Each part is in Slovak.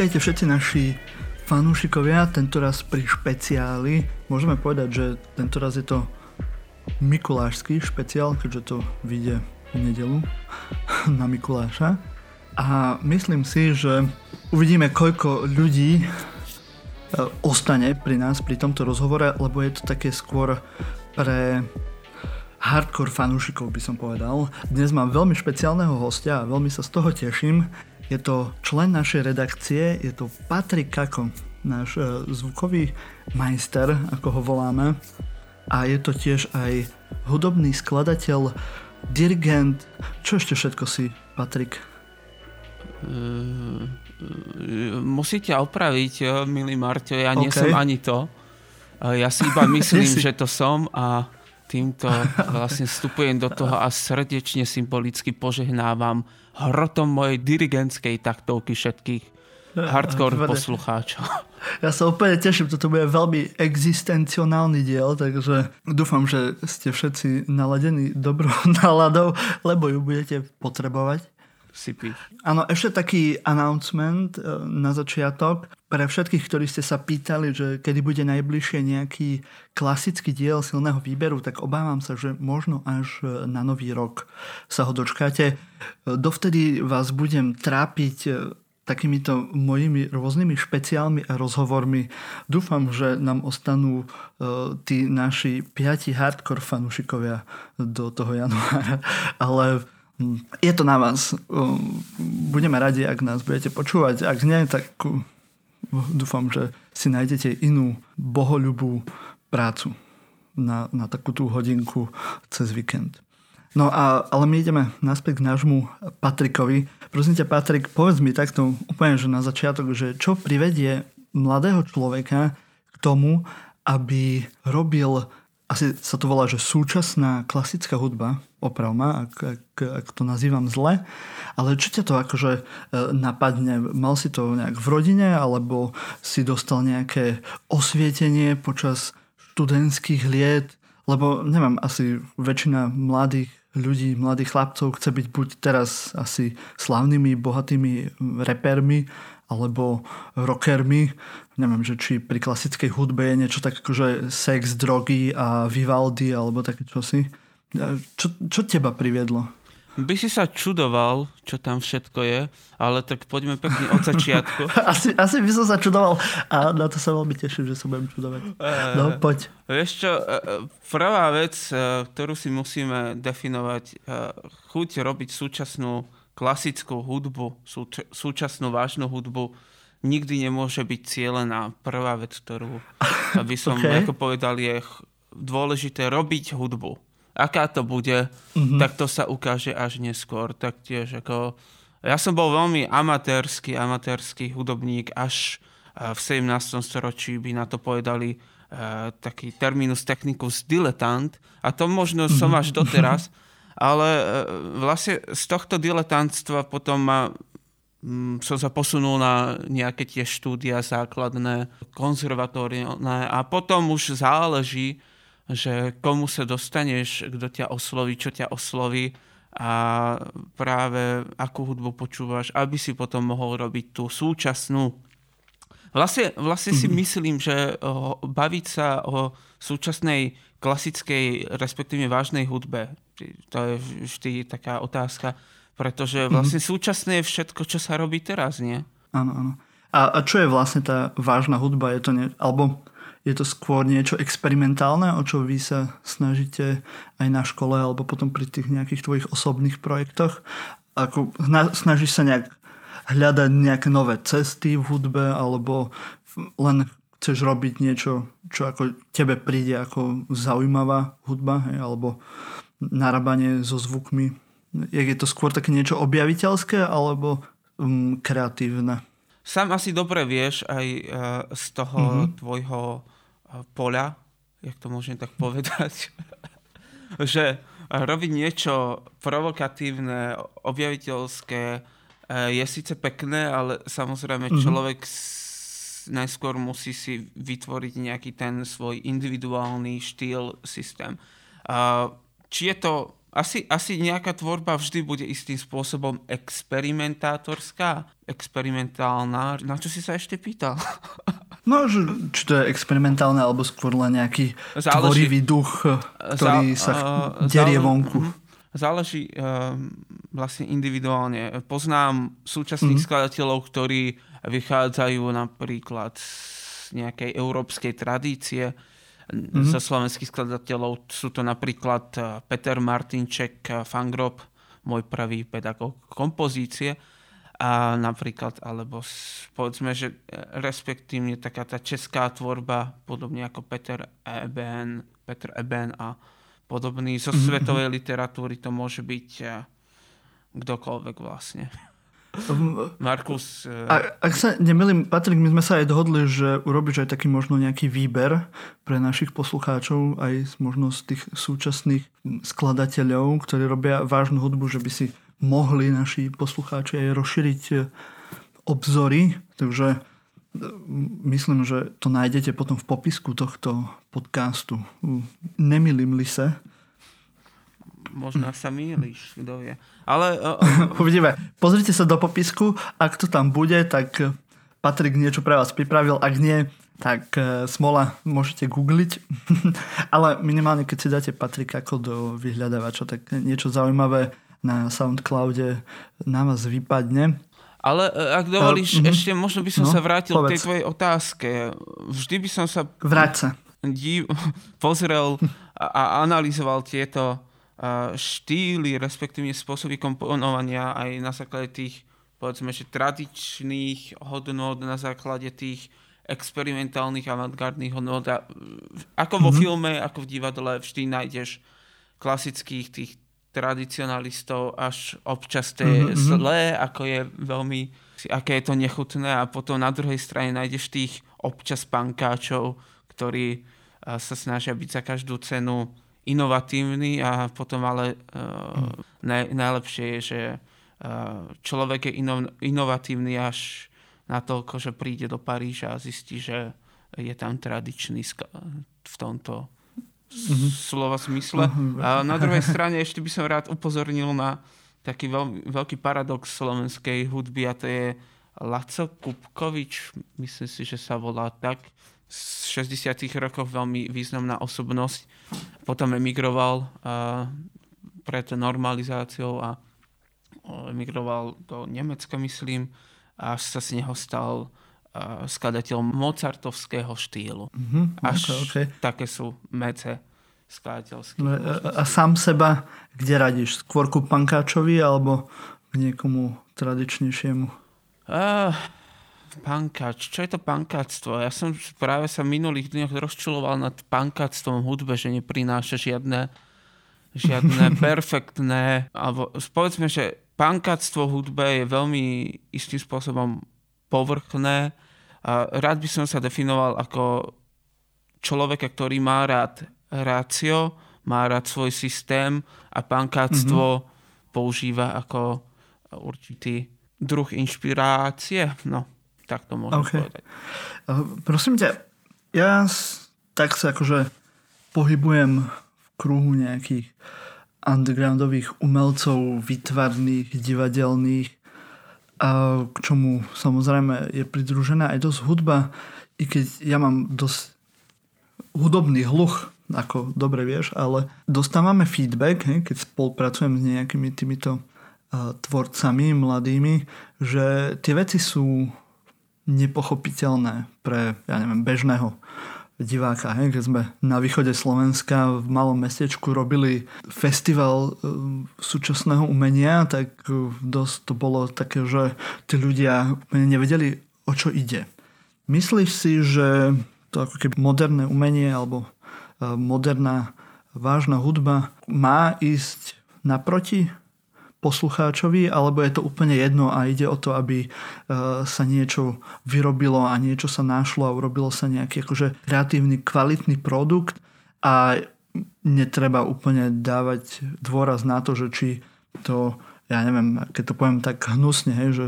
Vítajte všetci naši fanúšikovia, tentoraz pri špeciáli. Môžeme povedať, že tentoraz je to Mikulášský špeciál, keďže to vyjde v nedelu na Mikuláša. A myslím si, že uvidíme, koľko ľudí e, ostane pri nás pri tomto rozhovore, lebo je to také skôr pre hardcore fanúšikov by som povedal. Dnes mám veľmi špeciálneho hostia a veľmi sa z toho teším. Je to člen našej redakcie, je to Patrik Kako, náš e, zvukový majster, ako ho voláme. A je to tiež aj hudobný skladateľ, dirigent. Čo ešte všetko si, Patrik? Uh, musíte opraviť, milý Marťo, ja okay. nie som ani to. Ja si iba myslím, že to som a týmto vlastne vstupujem do toho a srdečne symbolicky požehnávam hrotom mojej dirigentskej taktovky všetkých hardcore Dobre. poslucháčov. Ja sa úplne teším, toto bude veľmi existencionálny diel, takže dúfam, že ste všetci naladení dobrou náladou, lebo ju budete potrebovať sypy. Áno, ešte taký announcement e, na začiatok. Pre všetkých, ktorí ste sa pýtali, že kedy bude najbližšie nejaký klasický diel silného výberu, tak obávam sa, že možno až e, na nový rok sa ho dočkáte. E, dovtedy vás budem trápiť takýmito mojimi rôznymi špeciálmi a rozhovormi. Dúfam, že nám ostanú tí naši piati hardcore fanúšikovia do toho januára. Ale je to na vás. Budeme radi, ak nás budete počúvať. Ak nie, tak dúfam, že si nájdete inú bohoľubú prácu na, na takú tú hodinku cez víkend. No a, ale my ideme naspäť k nášmu Patrikovi. Prosím ťa, Patrik, povedz mi takto úplne, že na začiatok, že čo privedie mladého človeka k tomu, aby robil asi sa to volá, že súčasná klasická hudba, oprav ma, ak, ak, ak to nazývam zle, ale čo ťa to akože e, napadne? Mal si to nejak v rodine, alebo si dostal nejaké osvietenie počas študentských liet? Lebo neviem, asi väčšina mladých ľudí, mladých chlapcov chce byť buď teraz asi slavnými, bohatými repermi, alebo rockermi. Neviem, že či pri klasickej hudbe je niečo tak ako že sex, drogy a Vivaldi alebo také čosi. Čo, čo teba priviedlo? By si sa čudoval, čo tam všetko je, ale tak poďme pekne od začiatku. asi, asi by som sa čudoval a na to sa veľmi teším, že sa budem čudovať. No, poď. Vieš čo, e, e, prvá vec, ktorú si musíme definovať, chuť robiť súčasnú klasickú hudbu, súč- súčasnú vážnu hudbu, nikdy nemôže byť cieľená. Prvá vec, ktorú by som okay. ako povedal, je dôležité robiť hudbu. Aká to bude, mm-hmm. tak to sa ukáže až neskôr. Taktiež ako... Ja som bol veľmi amatérsky, amatérsky hudobník, až v 17. storočí by na to povedali uh, taký terminus technicus diletant. A to možno som mm-hmm. až doteraz. ale e, vlastne z tohto diletantstva potom ma mm, som sa posunul na nejaké tie štúdia základné, konzervatórne a potom už záleží, že komu sa dostaneš, kto ťa osloví, čo ťa osloví a práve akú hudbu počúvaš, aby si potom mohol robiť tú súčasnú. Vlastne, vlastne si mhm. myslím, že baviť sa o súčasnej klasickej, respektíve vážnej hudbe, to je vždy taká otázka, pretože mhm. vlastne súčasné je všetko, čo sa robí teraz, nie? Áno, áno. A, a čo je vlastne tá vážna hudba? Je to nie, alebo je to skôr niečo experimentálne, o čo vy sa snažíte aj na škole alebo potom pri tých nejakých tvojich osobných projektoch? Ako, snažíš sa nejak hľadať nejaké nové cesty v hudbe alebo len chceš robiť niečo, čo ako tebe príde ako zaujímavá hudba, hej, alebo narábanie so zvukmi? Je to skôr také niečo objaviteľské alebo um, kreatívne? Sám asi dobre vieš aj uh, z toho mm-hmm. tvojho uh, poľa, jak to môžem tak povedať, že robiť niečo provokatívne, objaviteľské uh, je síce pekné, ale samozrejme mm-hmm. človek najskôr musí si vytvoriť nejaký ten svoj individuálny štýl, systém. Či je to asi, asi nejaká tvorba vždy bude istým spôsobom experimentátorská, experimentálna. Na čo si sa ešte pýtal? No, že, či to je experimentálne, alebo skôr len nejaký záleží, tvorivý duch, ktorý Zá, sa uh, derie záleží, vonku. Záleží uh, vlastne individuálne. Poznám súčasných mm-hmm. skladateľov, ktorí vychádzajú napríklad z nejakej európskej tradície, mm-hmm. zo slovenských skladateľov. Sú to napríklad eh, Peter Martinček, Fangrob, môj pravý pedagóg kompozície. A napríklad, alebo povedzme, že eh, respektívne taká tá česká tvorba, podobne ako Peter Eben, Peter Eben a podobný zo mm-hmm. svetovej literatúry, to môže byť kdokoľvek vlastne. Markus... A, ak sa nemýlim, Patrik, my sme sa aj dohodli, že urobíš aj taký možno nejaký výber pre našich poslucháčov, aj možno z tých súčasných skladateľov, ktorí robia vážnu hudbu, že by si mohli naši poslucháči aj rozšíriť e, obzory. Takže e, myslím, že to nájdete potom v popisku tohto podcastu. Nemýlim li sa? Možno sa mýliš, kto vie. Ale... Uh, Uvidíme. Pozrite sa do popisku, ak to tam bude, tak Patrik niečo pre vás pripravil, ak nie, tak uh, smola môžete googliť. Ale minimálne, keď si dáte Patrik ako do vyhľadávača, tak niečo zaujímavé na Soundcloude na vás vypadne. Ale ak dovolíš, uh, ešte možno by som no, sa vrátil povedz. k tej tvojej otázke. Vždy by som sa... Vráť sa. Dív, pozrel a, a analyzoval tieto štýly, respektíve spôsoby komponovania aj na základe tých, povedzme, že tradičných hodnot, na základe tých experimentálnych avantgardných hodnot. A ako vo mm-hmm. filme, ako v divadle, vždy nájdeš klasických tých tradicionalistov, až občas tie mm-hmm. zlé, ako je veľmi, aké je to nechutné a potom na druhej strane nájdeš tých občas pankáčov, ktorí sa snažia byť za každú cenu inovatívny a potom ale uh, naj, najlepšie je, že uh, človek je ino, inovatívny až na toľko, že príde do Paríža a zistí, že je tam tradičný v tomto mm-hmm. slova zmysle. Mm-hmm. A na druhej strane ešte by som rád upozornil na taký veľ, veľký paradox slovenskej hudby a to je Laco Kupkovič, myslím si, že sa volá tak, z 60 rokov veľmi významná osobnosť. Potom emigroval uh, pred normalizáciou a emigroval do Nemecka, myslím, až sa z neho stal uh, skladateľom mozartovského štýlu. Mm-hmm, až okay, okay. také sú mece skladateľské. A, a sám seba kde radíš? Skôr ku pankáčovi alebo k niekomu tradičnejšiemu? Uh, Pankač. Čo je to pankáctvo? Ja som práve sa v minulých dňoch rozčuloval nad pankáctvom hudbe, že neprináša žiadne, žiadne perfektné, alebo povedzme, že pankáctvo hudbe je veľmi istým spôsobom povrchné. A rád by som sa definoval ako človeka, ktorý má rád rácio, má rád svoj systém a pankáctvo mm-hmm. používa ako určitý druh inšpirácie. No, tak to môžem okay. povedať. Prosím ťa, ja tak sa akože pohybujem v kruhu nejakých undergroundových umelcov, vytvarných, divadelných, a k čomu samozrejme je pridružená aj dosť hudba, i keď ja mám dosť hudobný hluch, ako dobre vieš, ale dostávame feedback, keď spolupracujem s nejakými týmito uh, tvorcami mladými, že tie veci sú nepochopiteľné pre, ja neviem, bežného diváka. Hej? Keď sme na východe Slovenska v malom mestečku robili festival e, súčasného umenia, tak e, dosť to bolo také, že tí ľudia nevedeli, o čo ide. Myslíš si, že to ako keby moderné umenie alebo e, moderná vážna hudba má ísť naproti poslucháčovi, alebo je to úplne jedno a ide o to, aby e, sa niečo vyrobilo a niečo sa našlo a urobilo sa nejaký akože kreatívny, kvalitný produkt a netreba úplne dávať dôraz na to, že či to, ja neviem, keď to poviem tak hnusne, hej, že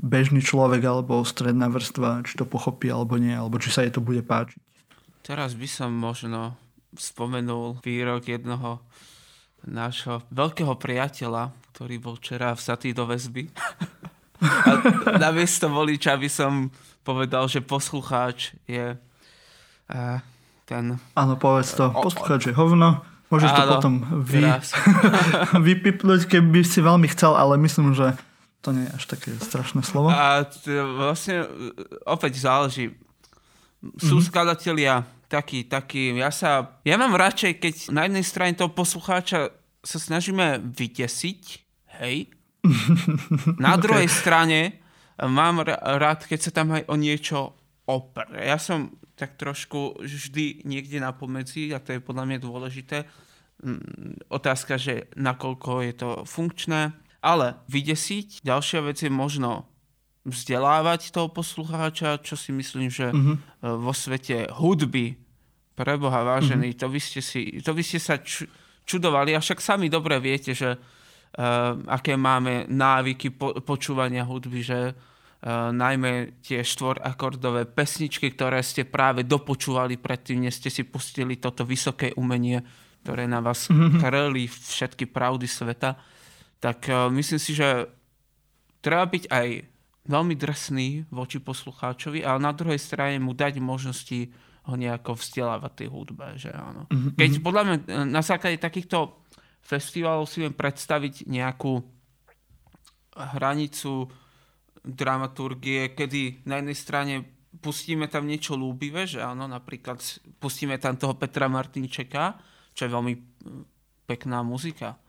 bežný človek alebo stredná vrstva, či to pochopí alebo nie, alebo či sa jej to bude páčiť. Teraz by som možno spomenul výrok jednoho nášho veľkého priateľa, ktorý bol včera vsatý do väzby. A namiesto voliča by som povedal, že poslucháč je uh, ten... Áno, povedz to. Poslucháč je hovno. Môžeš Áno, to potom vy... vypipnúť, keby si veľmi chcel, ale myslím, že to nie je až také strašné slovo. A vlastne opäť záleží. Sú mm-hmm. skladatelia taký, taký, ja sa, ja mám radšej, keď na jednej strane toho poslucháča sa snažíme vytesiť, hej, na druhej okay. strane mám rád, keď sa tam aj o niečo opr. Ja som tak trošku vždy niekde na pomedzi a to je podľa mňa dôležité. Mm, otázka, že nakoľko je to funkčné. Ale vydesiť, ďalšia vec je možno vzdelávať toho poslucháča, čo si myslím, že uh-huh. vo svete hudby, pre Boha vážený, uh-huh. to, by ste si, to by ste sa čudovali, a však sami dobre viete, že uh, aké máme návyky po- počúvania hudby, že uh, najmä tie štvorakordové pesničky, ktoré ste práve dopočúvali predtým, než ste si pustili toto vysoké umenie, ktoré na vás uh-huh. kreli všetky pravdy sveta, tak uh, myslím si, že treba byť aj veľmi drsný voči poslucháčovi, ale na druhej strane mu dať možnosti ho nejako vzdelávať tej hudbe. Že áno. Mm-hmm. Keď podľa mňa na základe takýchto festivalov si viem predstaviť nejakú hranicu dramaturgie, kedy na jednej strane pustíme tam niečo lúbivé, že áno, napríklad pustíme tam toho Petra Martinčeka, čo je veľmi pekná muzika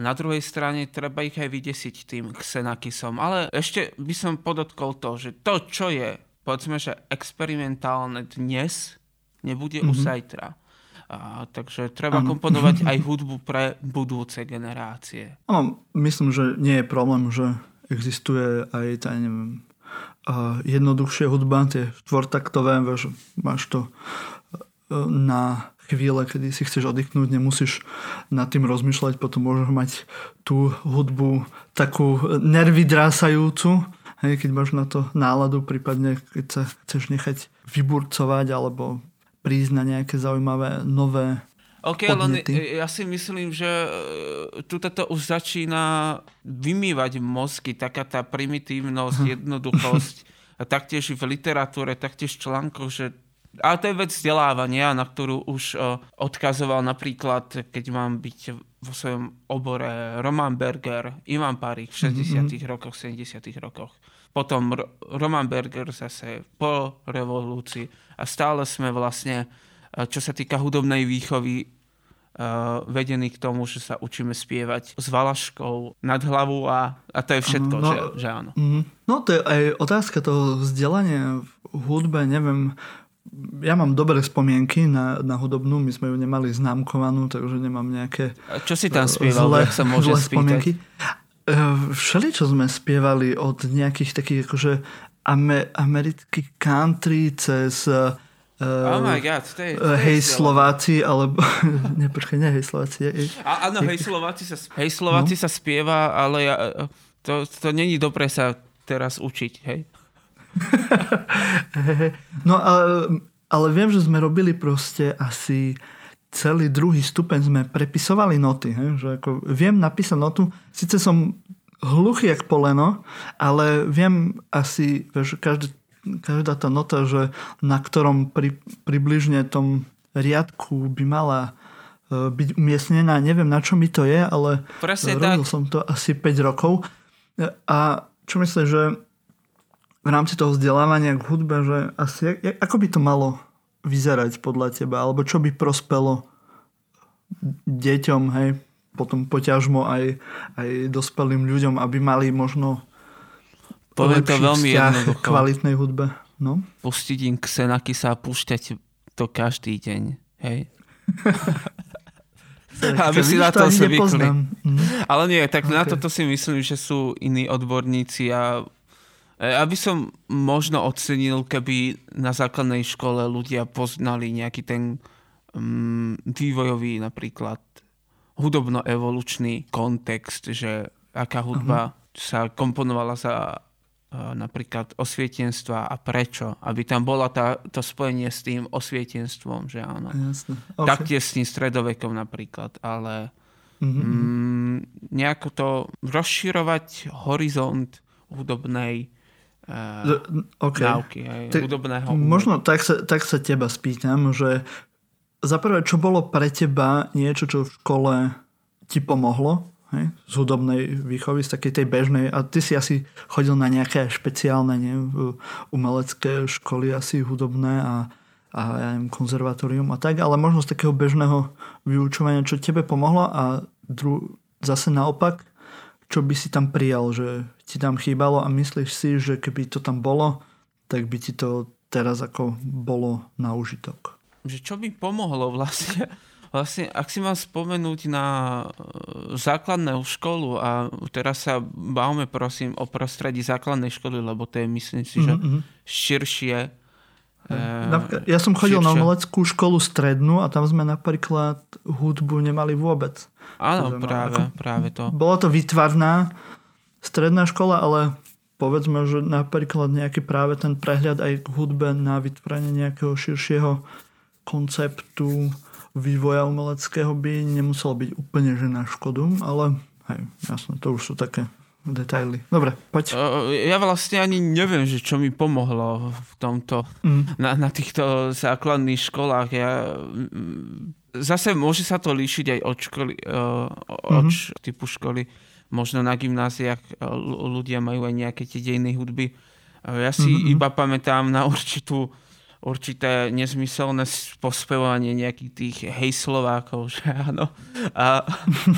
na druhej strane treba ich aj vydesiť tým Xenakisom. Ale ešte by som podotkol to, že to, čo je, povedzme, že experimentálne dnes, nebude mm-hmm. u zajtra. A, takže treba ano. komponovať aj hudbu pre budúce generácie. Áno, myslím, že nie je problém, že existuje aj tá, neviem, uh, jednoduchšia hudba, tie štvortaktové, že máš to na chvíle, kedy si chceš oddychnúť, nemusíš nad tým rozmýšľať, potom môžeš mať tú hudbu takú nervy drásajúcu, hej, keď máš na to náladu, prípadne keď sa chceš nechať vyburcovať alebo prísť na nejaké zaujímavé nové OK, ale ja si myslím, že e, tu to už začína vymývať mozky, taká tá primitívnosť, jednoduchosť, a taktiež v literatúre, taktiež článkoch, že ale to je vec vzdelávania, na ktorú už uh, odkazoval napríklad, keď mám byť vo svojom obore Roman Berger, Ivan Parik v 60 mm-hmm. rokoch, 70 rokoch. Potom R- Roman Berger zase po revolúcii. A stále sme vlastne, uh, čo sa týka hudobnej výchovy, uh, vedení k tomu, že sa učíme spievať s valaškou nad hlavu a, a to je všetko, no, že, že áno. Mm, no to je aj otázka toho vzdelania v hudbe, neviem, ja mám dobré spomienky na, na hudobnú, my sme ju nemali známkovanú, takže nemám nejaké A čo si tam spieval, ak sa môže spomienky. E, všeli, čo sme spievali od nejakých takých akože amerických country cez uh, oh my god, to je, to hej je Slováci, alebo nepočkaj, ne hej Slováci. Je, A, áno, hej Slováci sa, hej Slováci no? sa spieva, ale ja, to, to není dobré sa teraz učiť, hej? no ale, ale viem, že sme robili proste asi celý druhý stupeň sme prepisovali noty. He? Že ako viem napísať notu, síce som hluchý jak poleno, ale viem asi, vieš, každý, každá tá nota, že na ktorom pri, približne tom riadku by mala uh, byť umiestnená. Neviem, na čo mi to je, ale Presne robil tak. som to asi 5 rokov. A čo myslíš, že v rámci toho vzdelávania k hudbe, že asi, ako by to malo vyzerať podľa teba, alebo čo by prospelo deťom, hej, potom poťažmo aj, aj dospelým ľuďom, aby mali možno Poviem to veľmi jednoducho. kvalitnej hudbe. No? Pustiť im sa a púšťať to každý deň. Hej? aby si na to, zvykli. Mm. Ale nie, tak okay. na toto si myslím, že sú iní odborníci a aby som možno ocenil, keby na základnej škole ľudia poznali nejaký ten um, vývojový napríklad hudobno-evolučný kontext, že aká hudba uh-huh. sa komponovala za uh, napríklad osvietenstva a prečo. Aby tam bola tá, to spojenie s tým osvietenstvom, že áno. Jasne. Okay. Taktiež s tým stredovekom napríklad, ale mm, nejako to rozširovať horizont hudobnej okay. náuky, aj, tak, hudobného. Možno tak sa, tak sa teba spýtam, že za prvé, čo bolo pre teba niečo, čo v škole ti pomohlo, hej, z hudobnej výchovy, z takej tej bežnej, a ty si asi chodil na nejaké špeciálne nie, umelecké školy asi hudobné a, a ja neviem, konzervatórium a tak, ale možno z takého bežného vyučovania, čo tebe pomohlo a dru, zase naopak, čo by si tam prijal, že ti tam chýbalo a myslíš si, že keby to tam bolo, tak by ti to teraz ako bolo na užitok že čo by pomohlo vlastne, vlastne ak si mám spomenúť na e, základnú školu a teraz sa bavme prosím o prostredí základnej školy, lebo to je myslím si, že mm-hmm. širšie. E, ja som chodil širšie. na umeleckú školu strednú a tam sme napríklad hudbu nemali vôbec. Áno, práve, ako, práve to. Bola to výtvarná stredná škola, ale povedzme, že napríklad nejaký práve ten prehľad aj k hudbe na vytvorenie nejakého širšieho konceptu vývoja umeleckého by nemuselo byť úplne že na škodu, ale hej, jasné, to už sú také detaily. Dobre, poď. Ja vlastne ani neviem, že čo mi pomohlo v tomto, mm. na, na týchto základných školách. Ja, zase môže sa to líšiť aj od školy, od mm-hmm. typu školy. Možno na gymnáziách ľudia majú aj nejaké tie dejné hudby. Ja si mm-hmm. iba pamätám na určitú určité nezmyselné pospevovanie nejakých tých hej Slovákov, že áno. A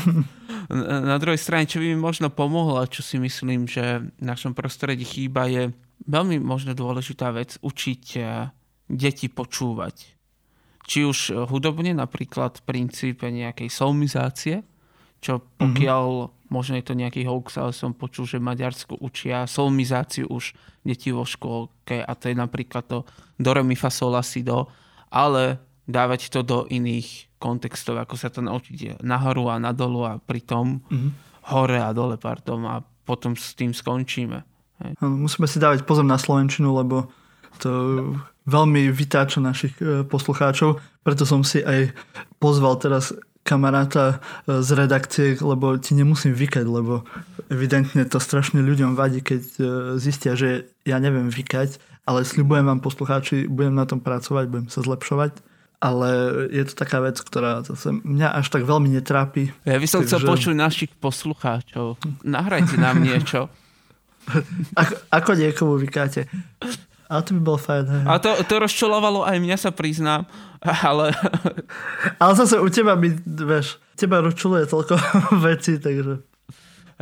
na druhej strane, čo by mi možno pomohlo, čo si myslím, že v našom prostredí chýba, je veľmi možno dôležitá vec učiť eh, deti počúvať. Či už hudobne, napríklad v princípe nejakej solmizácie, čo mhm. pokiaľ mm-hmm možno je to nejaký hoax, ale som počul, že v Maďarsku učia solmizáciu už deti vo škôlke a to je napríklad to do re fa sol la si do, ale dávať to do iných kontextov, ako sa to naučiť nahoru a nadolu a pritom mm-hmm. hore a dole, pardon, a potom s tým skončíme. Hej. Musíme si dávať pozor na Slovenčinu, lebo to veľmi vytáča našich e, poslucháčov, preto som si aj pozval teraz kamaráta e, z redakcie, lebo ti nemusím vykať, lebo evidentne to strašne ľuďom vadí, keď e, zistia, že ja neviem vykať, ale sľubujem vám poslucháči, budem na tom pracovať, budem sa zlepšovať ale je to taká vec, ktorá zase mňa až tak veľmi netrápi. Ja by som takže... chcel počuť našich poslucháčov. Nahrajte nám niečo. ako, ako niekomu vykáte. Ale to by bolo fajn. Hej. A to, to rozčulovalo aj mňa sa priznám, ale... Ale zase u teba mi, vieš, teba rozčuluje toľko veci, takže...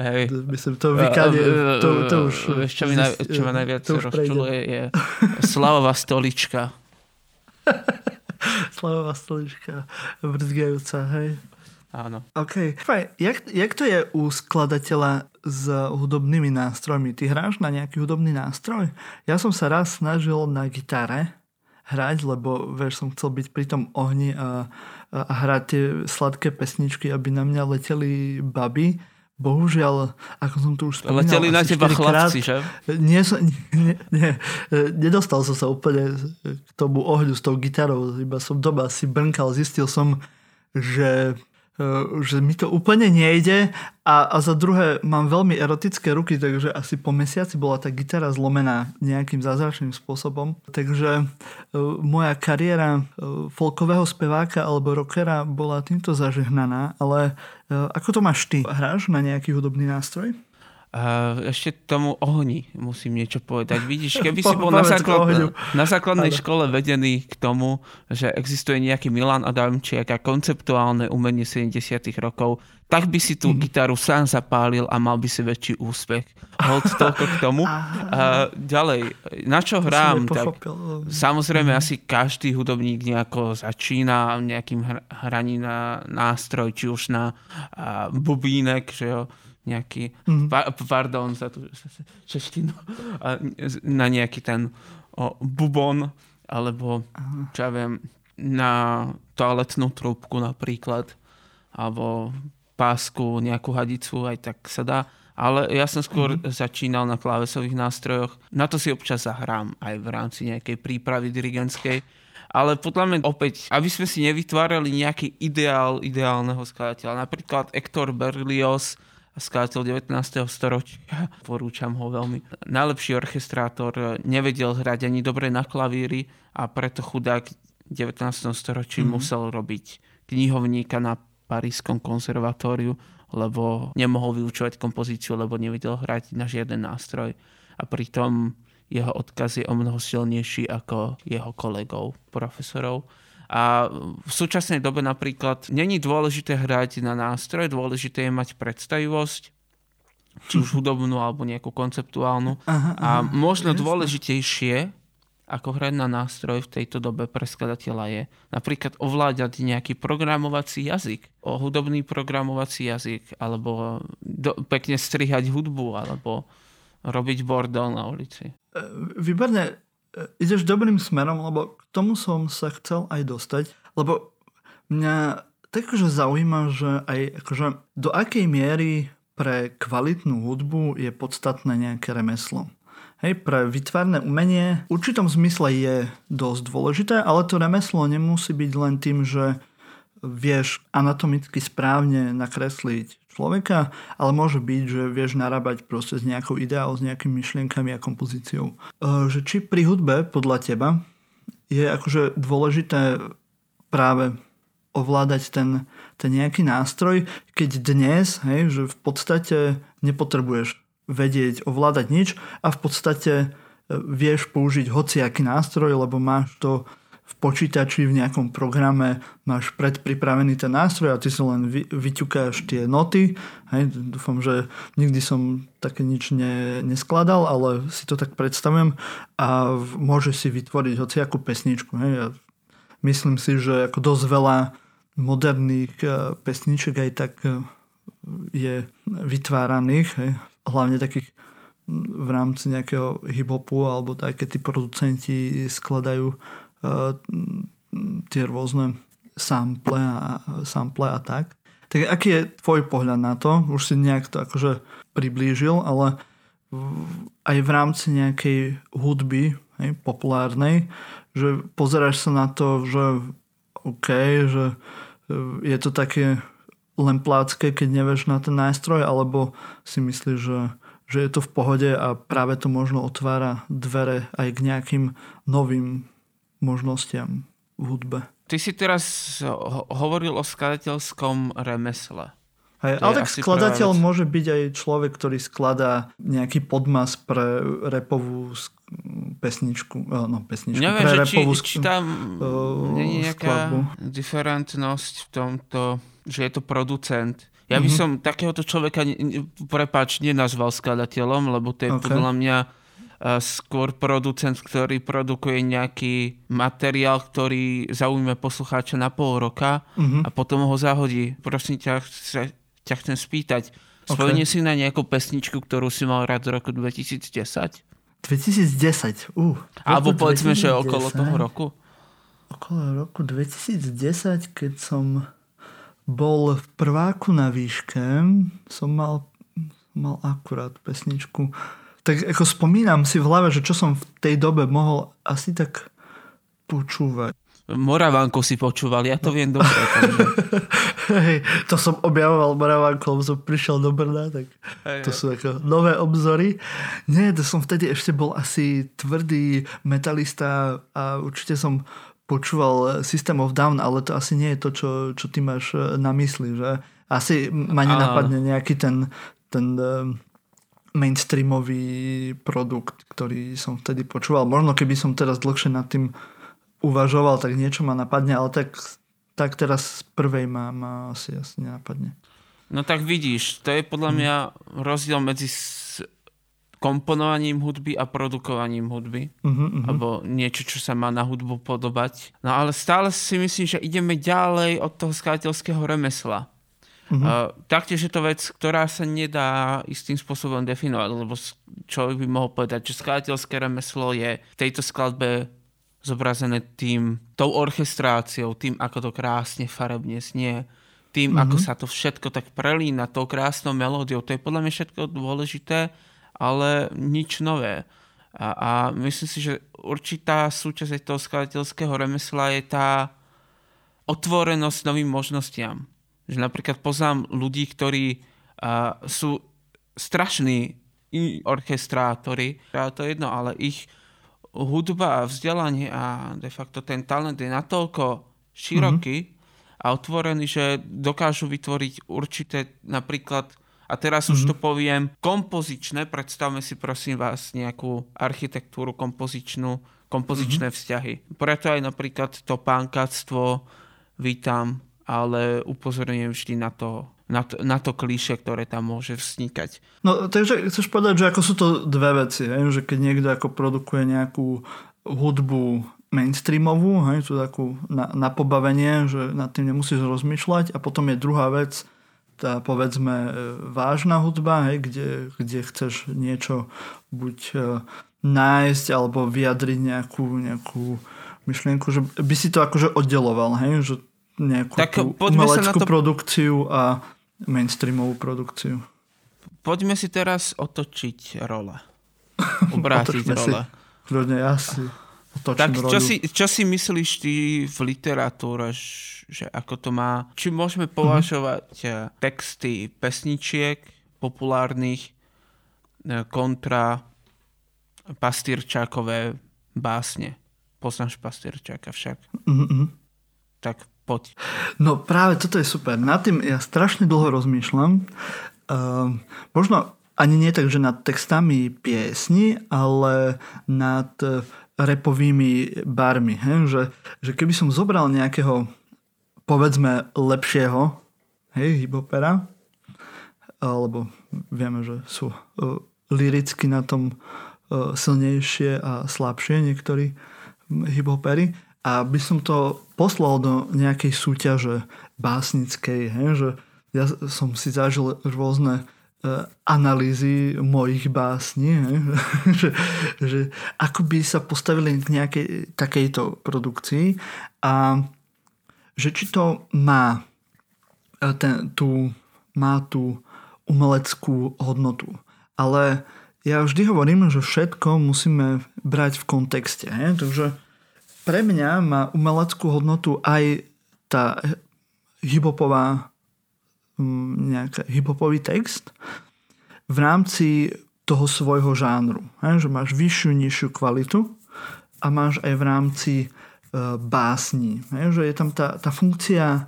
Hej. Myslím, to vykanie, to, to už... Vieš, čo, mi naj, čo ma najviac rozčuluje, je Slavová stolička. Slavová stolička, brzgajúca, hej. Áno. OK. Faj, jak, jak to je u skladateľa s hudobnými nástrojmi? Ty hráš na nejaký hudobný nástroj? Ja som sa raz snažil na gitare hrať, lebo vieš, som chcel byť pri tom ohni a, a, a hrať tie sladké pesničky, aby na mňa leteli baby. Bohužiaľ, ako som tu už spomínal... Leteli na teba chlapci, že? Nie, nie, nie, nedostal som sa úplne k tomu ohňu s tou gitarou, iba som doma si brnkal, zistil som, že E, že mi to úplne nejde a, a za druhé mám veľmi erotické ruky, takže asi po mesiaci bola tá gitara zlomená nejakým zázračným spôsobom. Takže uh, moja kariéra folkového speváka alebo rockera bola týmto zažehnaná, ale ako to máš ty? Hráš na nejaký hudobný nástroj? Uh, ešte tomu ohni musím niečo povedať. Vidíš, keby si bol na, základ, na základnej škole vedený k tomu, že existuje nejaký Milan Adamčiak a konceptuálne umenie 70 rokov, tak by si tú mm. gitaru sám zapálil a mal by si väčší úspech. Hold toľko k tomu. Uh, ďalej, na čo hrám? Tak, samozrejme, mm. asi každý hudobník nejako začína nejakým hraním na nástroj, či už na uh, bubínek, že jo, nejaký, mm. pa, pardon za tú češtinu, na nejaký ten o, bubon, alebo Aha. čo ja viem, na toaletnú trúbku napríklad, alebo pásku, nejakú hadicu, aj tak sa dá. Ale ja som skôr mm. začínal na klávesových nástrojoch. Na to si občas zahrám aj v rámci nejakej prípravy dirigentskej. Ale podľa mňa opäť, aby sme si nevytvárali nejaký ideál ideálneho skladateľa. Napríklad Hector Berlioz, skladateľ 19. storočia, porúčam ho veľmi. Najlepší orchestrátor, nevedel hrať ani dobre na klavíri a preto chudák v 19. storočí mm-hmm. musel robiť knihovníka na Parískom konzervatóriu, lebo nemohol vyučovať kompozíciu, lebo nevedel hrať na žiaden nástroj. A pritom jeho odkaz je o mnoho silnejší ako jeho kolegov, profesorov. A v súčasnej dobe napríklad není dôležité hrať na nástroj, dôležité je mať predstavivosť, či už hudobnú alebo nejakú konceptuálnu. Aha, aha, a možno jasne. dôležitejšie ako hrať na nástroj v tejto dobe pre skladateľa je napríklad ovládať nejaký programovací jazyk, o hudobný programovací jazyk, alebo do, pekne strihať hudbu, alebo robiť bordel na ulici. E, výborne, ideš dobrým smerom, lebo k tomu som sa chcel aj dostať, lebo mňa tak akože zaujíma, že aj akože do akej miery pre kvalitnú hudbu je podstatné nejaké remeslo. Hej, pre vytvárne umenie v určitom zmysle je dosť dôležité, ale to remeslo nemusí byť len tým, že vieš anatomicky správne nakresliť človeka, ale môže byť, že vieš narábať proste s nejakou ideou, s nejakými myšlienkami a kompozíciou. E, že či pri hudbe podľa teba je akože dôležité práve ovládať ten, ten nejaký nástroj, keď dnes, hej, že v podstate nepotrebuješ vedieť ovládať nič a v podstate e, vieš použiť hociaký nástroj, lebo máš to v počítači, v nejakom programe máš predpripravený ten nástroj a ty si len vy, vyťukáš tie noty. Hej, dúfam, že nikdy som také nič ne, neskladal, ale si to tak predstavujem a môžeš si vytvoriť hociakú pesničku. Hej. Ja myslím si, že ako dosť veľa moderných e, pesniček aj tak e, je vytváraných. Hej hlavne takých v rámci nejakého hip-hopu alebo tak, keď tí producenti skladajú tie rôzne sample a, sample a tak. Tak aký je tvoj pohľad na to? Už si nejak to akože priblížil, ale aj v rámci nejakej hudby hej, populárnej, že pozeráš sa na to, že OK, že e, je to také len plácké, keď nevieš na ten nástroj, alebo si myslíš, že, že je to v pohode a práve to možno otvára dvere aj k nejakým novým možnostiam v hudbe. Ty si teraz hovoril o skladateľskom remesle. Hej, ale tak skladateľ môže byť aj človek, ktorý skladá nejaký podmas pre repovú pesničku, eh, no pesničku, Neviem, pre repovú či, či tam uh, nie je nejaká skladbu. diferentnosť v tomto že je to producent. Ja by mm-hmm. som takéhoto človeka, prepáč, nenazval skladateľom, lebo to je okay. podľa mňa skôr producent, ktorý produkuje nejaký materiál, ktorý zaujíme poslucháča na pol roka mm-hmm. a potom ho zahodí. Prosím ťa, chce, ťa chcem spýtať, okay. si na nejakú pesničku, ktorú si mal rád z roku 2010? 2010, uh. Alebo povedzme, že okolo toho roku? Okolo roku 2010, keď som bol v prváku na výške, som mal, mal akurát pesničku. Tak ako spomínam si v hlave, že čo som v tej dobe mohol asi tak počúvať. Moravánku si počúval, ja to viem dobre. Hej, to som objavoval Moravánku, lebo som prišiel do Brna, tak hej, to sú ako nové obzory. Nie, to som vtedy ešte bol asi tvrdý metalista a určite som počúval System of Down, ale to asi nie je to, čo, čo ty máš na mysli, že asi ma nenapadne nejaký ten, ten eh, mainstreamový produkt, ktorý som vtedy počúval. Možno keby som teraz dlhšie nad tým uvažoval, tak niečo ma napadne, ale tak, tak teraz z prvej ma, ma asi, asi nenapadne. No tak vidíš, to je podľa hm. mňa rozdiel medzi komponovaním hudby a produkovaním hudby. Uh-huh, uh-huh. Alebo niečo, čo sa má na hudbu podobať. No ale stále si myslím, že ideme ďalej od toho skladateľského remesla. Uh-huh. Uh, taktiež je to vec, ktorá sa nedá istým spôsobom definovať, lebo človek by mohol povedať, že skladateľské remeslo je v tejto skladbe zobrazené tým, tou orchestráciou, tým, ako to krásne farebne znie, tým, uh-huh. ako sa to všetko tak prelína tou krásnou melódiou. To je podľa mňa všetko dôležité, ale nič nové. A, a myslím si, že určitá súčasť toho skladateľského remesla je tá otvorenosť novým možnostiam. Že napríklad poznám ľudí, ktorí uh, sú strašní orchestrátori, a to je jedno, ale ich hudba a vzdelanie a de facto ten talent je natoľko široký mm-hmm. a otvorený, že dokážu vytvoriť určité napríklad a teraz mm-hmm. už to mhm. poviem kompozičné, predstavme si prosím vás nejakú architektúru kompozičnú, kompozičné mm-hmm. vzťahy. Preto aj napríklad to pánkáctvo vítam, ale upozorňujem vždy na to, na to, na to klíše, ktoré tam môže vznikať. No, takže chceš povedať, že ako sú to dve veci, hej? že keď niekto ako produkuje nejakú hudbu mainstreamovú, hej, tú takú na, na pobavenie, že nad tým nemusíš rozmýšľať a potom je druhá vec, tá povedzme e, vážna hudba, hej, kde, kde chceš niečo buď e, nájsť alebo vyjadriť nejakú, nejakú myšlienku, že by si to akože oddeloval, hej, že nejakú tak umeleckú to... produkciu a mainstreamovú produkciu. Poďme si teraz otočiť role. Obrátiť role. Kľudne ja si tak čo si, čo si myslíš ty v literatúre, že ako to má? Či môžeme považovať mm-hmm. texty pesničiek populárnych eh, kontra pastýrčákové básne? Poznáš pastýrčáka však? Mm-hmm. Tak poď. No práve toto je super. Nad tým ja strašne dlho rozmýšľam. Uh, možno ani nie tak, že nad textami piesni, ale nad repovými barmi. He? Že, že keby som zobral nejakého povedzme lepšieho hej, hipopera, alebo vieme, že sú uh, liricky na tom uh, silnejšie a slabšie niektorí hiphopery a by som to poslal do nejakej súťaže básnickej, hej, že ja som si zažil rôzne Eh, analýzy mojich básní, že, že ako by sa postavili k nejakej takejto produkcii a že či to má, eh, ten, tú, má tú umeleckú hodnotu. Ale ja vždy hovorím, že všetko musíme brať v kontexte. He? Takže pre mňa má umeleckú hodnotu aj tá hibopová nejaký hiphopový text v rámci toho svojho žánru. Že máš vyššiu, nižšiu kvalitu a máš aj v rámci e, básni. Že je tam tá, tá funkcia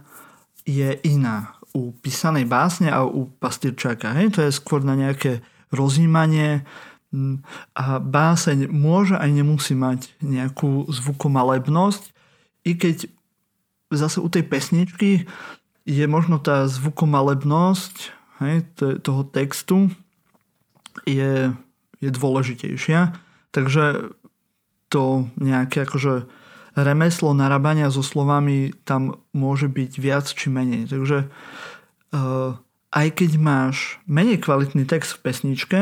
je iná u písanej básne a u pastýrčaka. Hej? To je skôr na nejaké rozjímanie a báseň môže aj nemusí mať nejakú zvukomalebnosť, i keď zase u tej pesničky je možno tá zvukomalebnosť hej, toho textu je, je dôležitejšia. Takže to nejaké akože remeslo narábania so slovami tam môže byť viac či menej. Takže uh, aj keď máš menej kvalitný text v pesničke,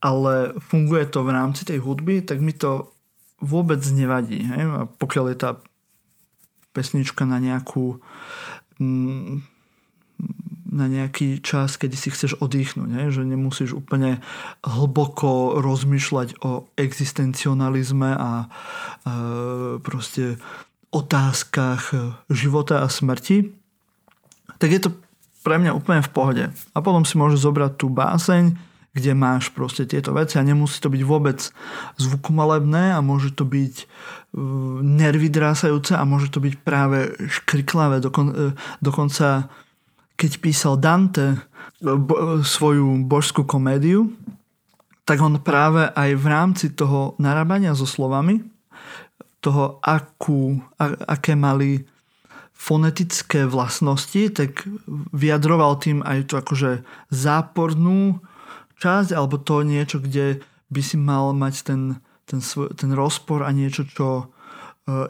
ale funguje to v rámci tej hudby, tak mi to vôbec nevadí. Hej? A pokiaľ je tá pesnička na nejakú Mm, na nejaký čas, kedy si chceš oddychnúť, ne? že nemusíš úplne hlboko rozmýšľať o existencionalizme a e, proste otázkach života a smrti, tak je to pre mňa úplne v pohode. A potom si môžeš zobrať tú báseň, kde máš proste tieto veci a nemusí to byť vôbec zvukomalebné a môže to byť e, nervy drásajúce a môže to byť práve škriklavé. Dokon, e, dokonca keď písal Dante e, bo, svoju božskú komédiu, tak on práve aj v rámci toho narábania so slovami, toho, akú, a, aké mali fonetické vlastnosti, tak vyjadroval tým aj tú akože zápornú časť, alebo to niečo, kde by si mal mať ten, ten, svoj, ten rozpor a niečo, čo e,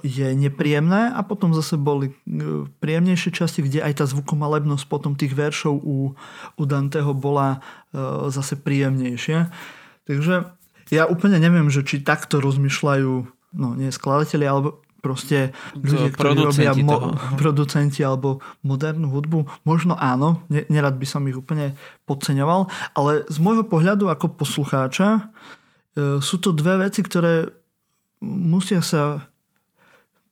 je nepríjemné a potom zase boli e, príjemnejšie časti, kde aj tá zvukomalebnosť potom tých veršov u, u Danteho bola e, zase príjemnejšia. Takže ja úplne neviem, že či takto rozmýšľajú no nie skladateľi, alebo proste ľudia, ktorí robia mo- producenti alebo modernú hudbu. Možno áno, nerad by som ich úplne podceňoval, ale z môjho pohľadu ako poslucháča e, sú to dve veci, ktoré musia sa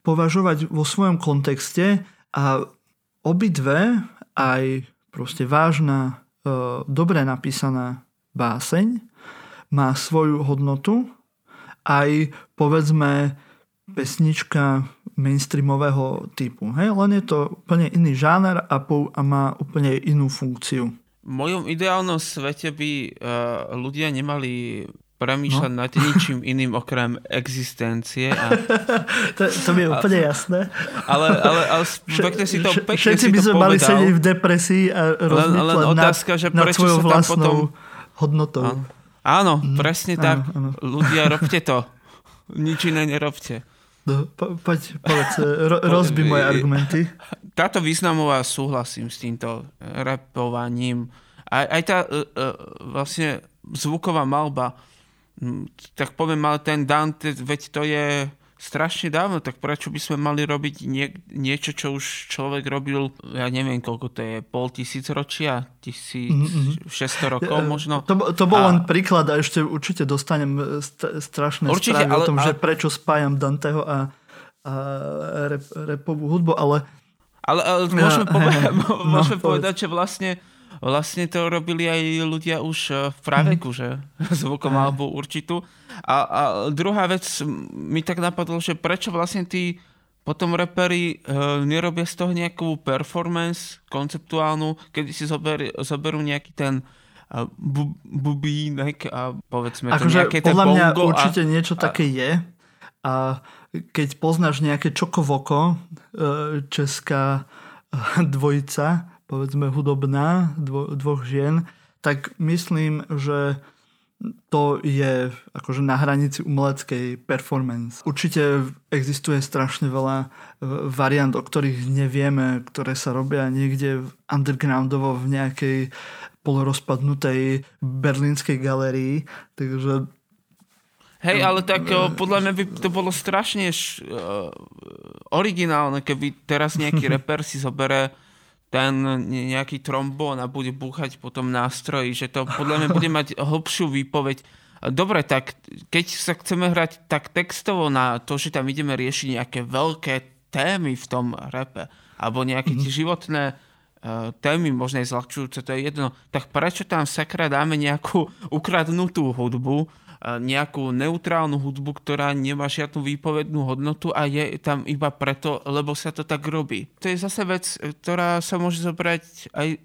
považovať vo svojom kontexte a obidve, aj proste vážna, e, dobre napísaná báseň, má svoju hodnotu, aj povedzme pesnička mainstreamového typu. Hej? Len je to úplne iný žáner a, po, a má úplne inú funkciu. V mojom ideálnom svete by uh, ľudia nemali premýšľať no. nad ničím iným okrem existencie. A... to, to mi je úplne jasné. Ale, ale, ale pekne si to pekne Všetci si by sme mali sedieť v depresii a rozmýšľať len, len otázka, nad, že nad svojou vlastnou potom... hodnotou. Áno, áno mm, presne áno, tak. Áno. Ľudia, robte to. Nič iné nerobte. No, po, poď, povedz, ro, rozbi moje argumenty. Táto významová súhlasím s týmto repovaním. Aj, aj tá uh, vlastne zvuková malba tak poviem, ale ten Dante, veď to je strašne dávno, tak prečo by sme mali robiť nie, niečo, čo už človek robil, ja neviem, koľko to je, pol tisíc ročia, 1600 mm-hmm. rokov možno. To, to bol a... len príklad a ešte určite dostanem e, st- strašné určite, správy ale, o tom, ale... že prečo spájam Danteho a, a rep, repovú hudbu, ale... Ale, ale môžeme, ja, povedať, no, môžeme povedať, že vlastne vlastne to robili aj ľudia už eh, v praveku, že zvukom alebo určitú. A, a druhá vec mi tak napadlo, že prečo vlastne tí potom reperi uh, nerobia z toho nejakú performance konceptuálnu, keď si zober, zoberú nejaký ten uh, bu, bubínek a povedzme to akože nejaké podľa mňa určite a, niečo a, také je. A keď poznáš nejaké čokovoko, česká dvojica, povedzme hudobná dvo, dvoch žien, tak myslím, že to je akože na hranici umeleckej performance. Určite existuje strašne veľa e, variant, o ktorých nevieme, ktoré sa robia niekde undergroundovo v nejakej polorozpadnutej berlínskej galerii. Takže Hej, ale tak e, podľa mňa by to bolo strašne uh, originálne, keby teraz nejaký reper si zobere ten nejaký trombón a bude búchať potom nástroji, že to podľa mňa bude mať hlbšiu výpoveď. Dobre, tak keď sa chceme hrať tak textovo na to, že tam ideme riešiť nejaké veľké témy v tom repe, alebo nejaké mm-hmm. životné uh, témy, možno aj zľahčujúce, to je jedno, tak prečo tam sakra dáme nejakú ukradnutú hudbu, nejakú neutrálnu hudbu, ktorá nemá žiadnu výpovednú hodnotu a je tam iba preto, lebo sa to tak robí. To je zase vec, ktorá sa môže zobrať aj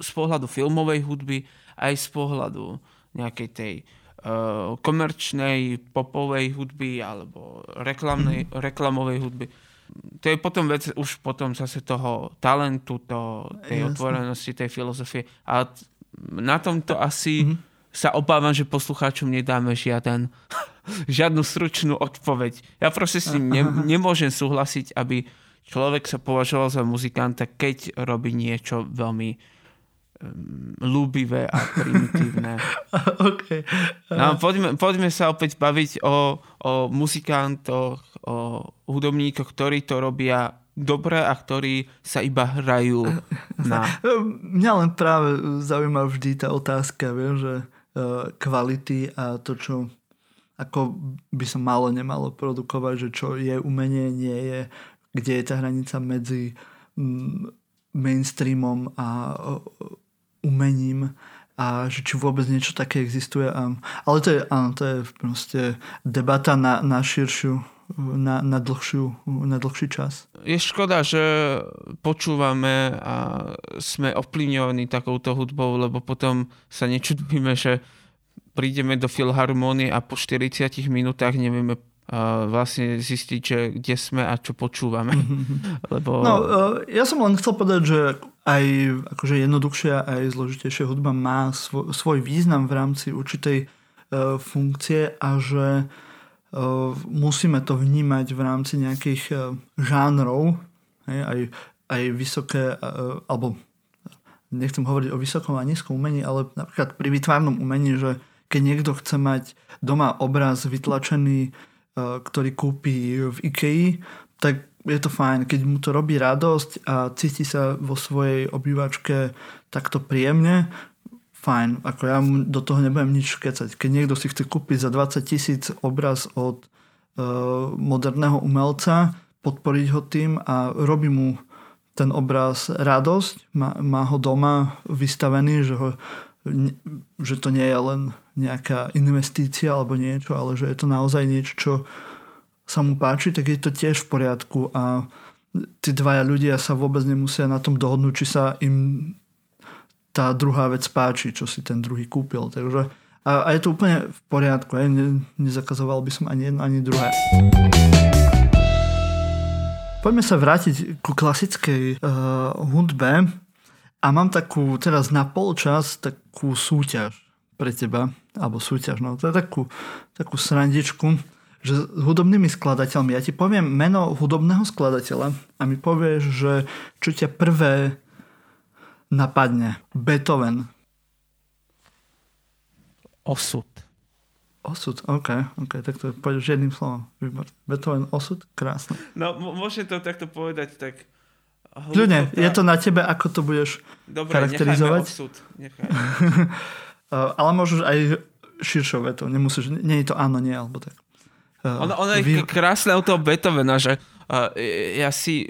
z pohľadu filmovej hudby, aj z pohľadu nejakej tej uh, komerčnej popovej hudby alebo reklamnej, reklamovej hudby. To je potom vec už potom zase toho talentu, to, tej Jasne. otvorenosti, tej filozofie. A na tomto asi mm-hmm sa obávam, že poslucháčom nedáme žiaden, žiadnu stručnú odpoveď. Ja proste s tým ne, nemôžem súhlasiť, aby človek sa považoval za muzikanta, keď robí niečo veľmi um, ľúbivé a primitívne. okay. no, poďme, poďme sa opäť baviť o, o muzikantoch, o hudobníkoch, ktorí to robia dobre a ktorí sa iba hrajú na... Mňa len práve zaujíma vždy tá otázka, viem, že kvality a to, čo ako by sa malo nemalo produkovať, že čo je umenie, nie je, kde je tá hranica medzi mainstreamom a umením a že či vôbec niečo také existuje. Ale to je, áno, to je proste debata na, na širšiu na, na, dlhšiu, na dlhší čas. Je škoda, že počúvame a sme ovplyvňovaní takouto hudbou, lebo potom sa nečudujeme, že prídeme do filharmónie a po 40 minútach nevieme uh, vlastne zistiť, že kde sme a čo počúvame. Lebo... No, uh, ja som len chcel povedať, že aj akože jednoduchšia, aj zložitejšia hudba má svoj, svoj význam v rámci určitej uh, funkcie a že musíme to vnímať v rámci nejakých e, žánrov, aj, aj vysoké, e, alebo nechcem hovoriť o vysokom a nízkom umení, ale napríklad pri vytvárnom umení, že keď niekto chce mať doma obraz vytlačený, e, ktorý kúpi v IKEA, tak je to fajn, keď mu to robí radosť a cíti sa vo svojej obývačke takto príjemne, fajn. Ako ja do toho nebudem nič kecať. Keď niekto si chce kúpiť za 20 tisíc obraz od uh, moderného umelca, podporiť ho tým a robí mu ten obraz radosť, má, má ho doma vystavený, že, ho, že to nie je len nejaká investícia alebo niečo, ale že je to naozaj niečo, čo sa mu páči, tak je to tiež v poriadku a tí dvaja ľudia sa vôbec nemusia na tom dohodnúť, či sa im tá druhá vec páči, čo si ten druhý kúpil. Takže, a, a je to úplne v poriadku. Aj, ne, nezakazoval by som ani jedno, ani druhé. Poďme sa vrátiť ku klasickej uh, hudbe a mám takú teraz na polčas takú súťaž pre teba, alebo súťaž, no to je takú, takú srandičku že s hudobnými skladateľmi, ja ti poviem meno hudobného skladateľa a mi povieš, že čo ťa prvé napadne. Beethoven. Osud. Osud, OK, OK, tak to poďš jedným slovom. Beethoven, osud, krásne. No, môžem to takto povedať, tak... Ľudne, je to na tebe, ako to budeš Dobre, charakterizovať? Dobre, osud. Ale môžeš aj širšou vetou, nemusíš, nie je to áno, nie, alebo tak. Uh, ono, ono je vy... krásne u toho Beethovena, že uh, ja si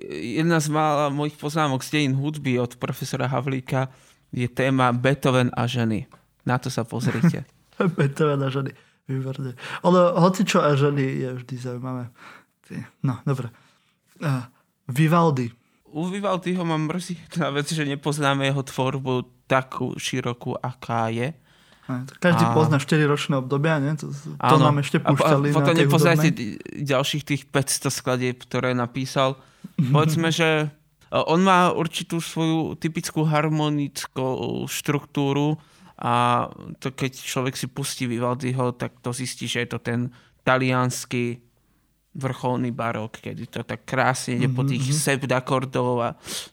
jedna z mála mojich poznámok z dejín hudby od profesora Havlíka je téma Beethoven a ženy. Na to sa pozrite. Beethoven a ženy. Výborne. Ono, hoci čo a ženy je vždy zaujímavé. No, dobre. Uh, Vivaldi. U Vivaldiho mám mrzí na vec, že nepoznáme jeho tvorbu takú širokú, aká je. Každý a... pozná 4 ročné obdobia, nie? To, to nám ešte púšťali. A, a potom nepoznáte ďalších tých 500 skladieb, ktoré napísal. Povedzme, že on má určitú svoju typickú harmonickú štruktúru a to keď človek si pustí Vivaldiho, tak to zistí, že je to ten talianský vrcholný barok, kedy to tak krásne ide po tých mm-hmm. sepdakordov a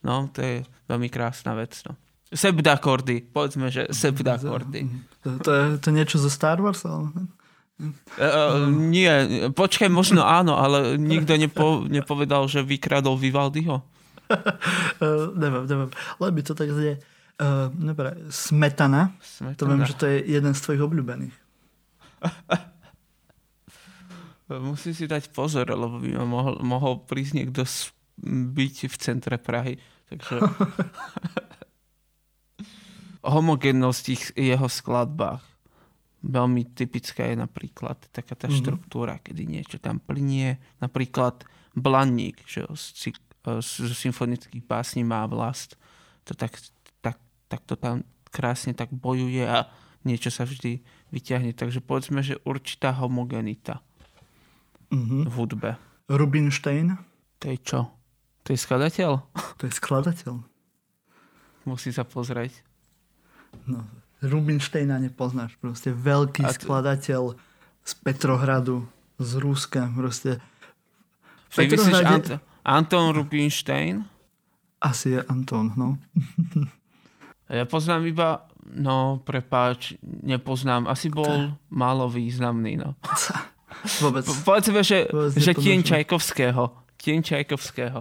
no, to je veľmi krásna vec. No. Sebdakordy, povedzme, že sebdakordy. To, to je to niečo zo Star Wars? Ale... Uh, nie, počkaj, možno áno, ale nikto nepo, nepovedal, že vykradol Vivaldiho. Uh, neviem, neviem. Len by to tak znie. Uh, dobre, smetana. smetana. To viem, že to je jeden z tvojich obľúbených. Musím si dať pozor, lebo by ma mohol, mohol prísť niekto byť v centre Prahy. Takže... homogénnosť ich, jeho skladbách. Veľmi typická je napríklad taká tá mm-hmm. štruktúra, kedy niečo tam plinie. Napríklad Blanník, že z, symfonických básní má vlast. To tak, tak, tak to tam krásne tak bojuje a niečo sa vždy vyťahne. Takže povedzme, že určitá homogenita mm-hmm. v hudbe. Rubinstein? To je čo? To je skladateľ? To je skladateľ. Musí sa pozrieť. No, Rubinsteina nepoznáš. Proste veľký ty... skladateľ z Petrohradu, z Ruska. Proste. Petrohrade... Ant- Anton Rubinstein? Asi je Anton, no. ja poznám iba, no prepáč, nepoznám. Asi bol málo významný, no. Vôbec. Po, povedzme, že, že tieň Čajkovského. Tieň Čajkovského.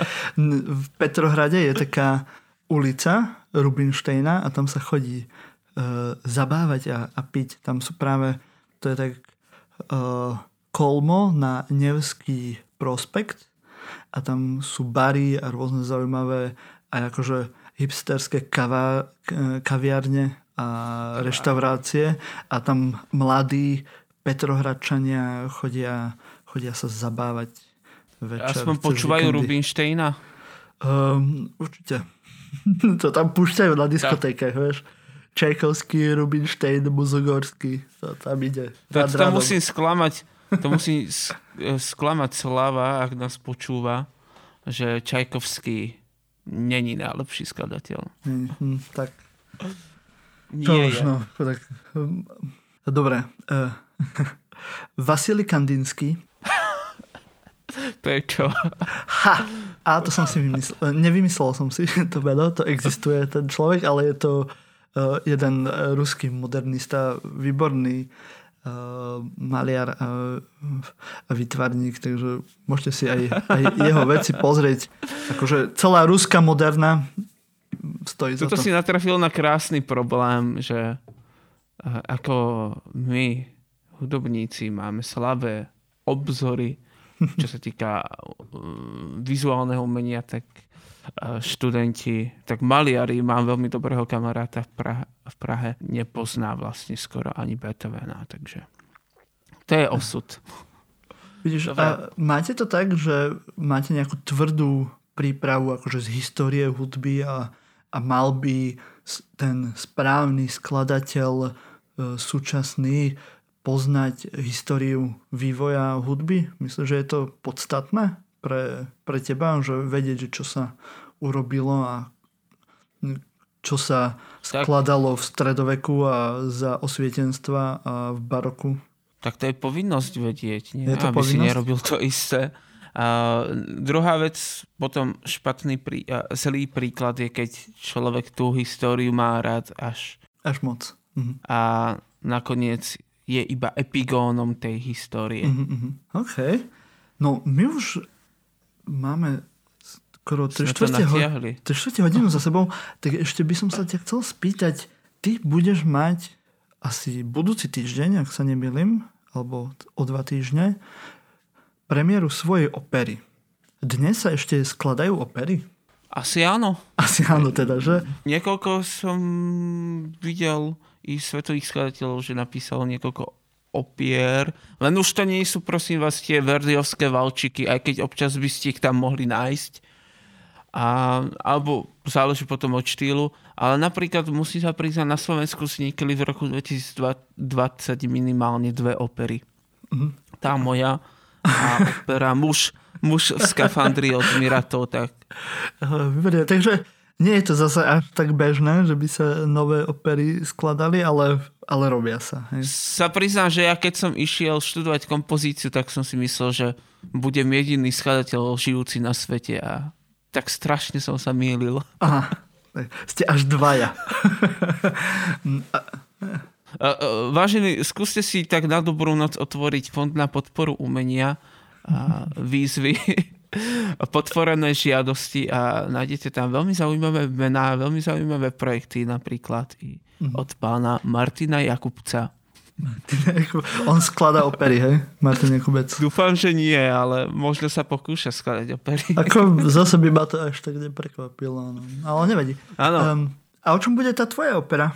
v Petrohrade je taká ulica Rubinsteina a tam sa chodí zabávať a, a piť. Tam sú práve, to je tak uh, kolmo na Nevský prospekt a tam sú bary a rôzne zaujímavé aj akože hipsterské kava, kaviarne a reštaurácie a tam mladí Petrohradčania chodia, chodia sa zabávať večer. Aspoň počúvajú Rubinsteina? Um, určite. to tam púšťajú na diskotékach, vieš. Čajkovský, Rubinstein, Muzogorský. To tam ide. To, to musím sklamať, to musí sklamať Slava, ak nás počúva, že Čajkovský není najlepší skladateľ. Mm, tak. Nie to už, no, tak. Hm, dobre. Uh, Vasily Kandinsky to je čo? Ha! A to som si vymyslel. Nevymyslel som si to meno, to existuje ten človek, ale je to jeden ruský modernista, výborný uh, maliar a, vytvarník, takže môžete si aj, aj jeho veci pozrieť. Akože celá ruská moderná stojí za Tuto to. si natrafil na krásny problém, že eh, ako my, hudobníci, máme slabé obzory, čo sa týka eh, vizuálneho umenia, tak eh, študenti, tak maliari, mám veľmi dobrého kamaráta v Prahe, v Prahe, nepozná vlastne skoro ani Beethovena, takže to je osud. Vidíš, Dobre. a máte to tak, že máte nejakú tvrdú prípravu akože z histórie hudby a, a mal by ten správny skladateľ e, súčasný poznať históriu vývoja hudby? Myslím, že je to podstatné pre, pre teba, že vedieť, že čo sa urobilo a čo sa skladalo v stredoveku a za osvietenstva a v baroku. Tak to je povinnosť vedieť, nie? Je to aby si povinnosť? nerobil to isté. A druhá vec, potom špatný prí, a zlý príklad je, keď človek tú históriu má rád až Až moc. Mhm. a nakoniec je iba epigónom tej histórie. Mhm, mhm. OK. No, my už máme skoro 3 Sme to štvrte, ho- natiahli. 3 štvrte hodinu za sebou, tak ešte by som sa ťa chcel spýtať, ty budeš mať asi budúci týždeň, ak sa nemýlim, alebo o dva týždne, premiéru svojej opery. Dnes sa ešte skladajú opery? Asi áno. Asi áno teda, že? Niekoľko som videl i svetových skladateľov, že napísalo niekoľko opier. Len už to nie sú, prosím vás, tie verdiovské valčiky, aj keď občas by ste ich tam mohli nájsť. A, alebo záleží potom od štýlu. Ale napríklad musím sa priznať, na Slovensku vznikli v roku 2020 minimálne dve opery. Tá moja a opera Muž, muž v skafandri od Mirato, tak Aha, Výborne, takže nie je to zase až tak bežné, že by sa nové opery skladali, ale, ale robia sa. Hej. sa priznám, že ja keď som išiel študovať kompozíciu, tak som si myslel, že budem jediný skladateľ žijúci na svete a tak strašne som sa mýlil. Aha, ste až dvaja. Vážení, skúste si tak na dobrú noc otvoriť fond na podporu umenia a výzvy podporené žiadosti a nájdete tam veľmi zaujímavé mená, veľmi zaujímavé projekty, napríklad i od pána Martina Jakubca. On skladá opery, hej? Martin Jakubec. Dúfam, že nie, ale možno sa pokúša skladať opery. Ako zase by ma to až tak neprekvapilo. No. Ale nevadí. Áno. Um, a o čom bude tá tvoja opera?